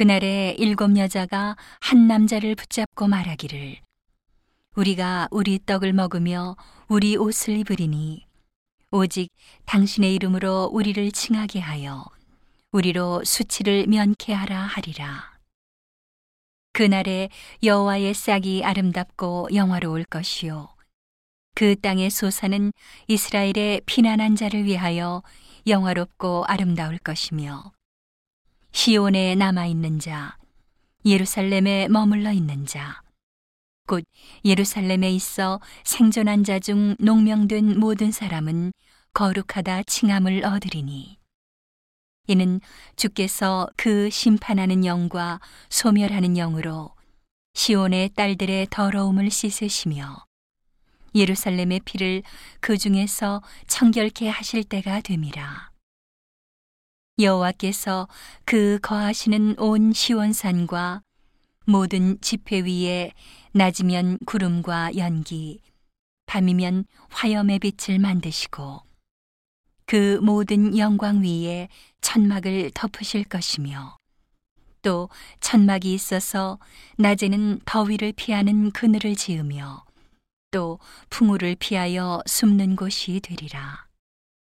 그날에 일곱 여자가 한 남자를 붙잡고 말하기를 우리가 우리 떡을 먹으며 우리 옷을 입으리니 오직 당신의 이름으로 우리를 칭하게 하여 우리로 수치를 면케 하라 하리라. 그날에 여호와의 싹이 아름답고 영화로울 것이요 그 땅의 소사는 이스라엘의 피난한 자를 위하여 영화롭고 아름다울 것이며 시온에 남아 있는 자 예루살렘에 머물러 있는 자 곧 예루살렘에 있어 생존한 자 중 농명된 모든 사람은 거룩하다 칭함을 얻으리니 이는 주께서 그 심판하는 영과 소멸하는 영으로 시온의 딸들의 더러움을 씻으시며 예루살렘의 피를 그 중에서 청결케 하실 때가 됨이라. 여호와께서 그 거하시는 온 시온산과 모든 지폐 위에 낮이면 구름과 연기, 밤이면 화염의 빛을 만드시고 그 모든 영광 위에 천막을 덮으실 것이며 또 천막이 있어서 낮에는 더위를 피하는 그늘을 지으며 또 풍우를 피하여 숨는 곳이 되리라.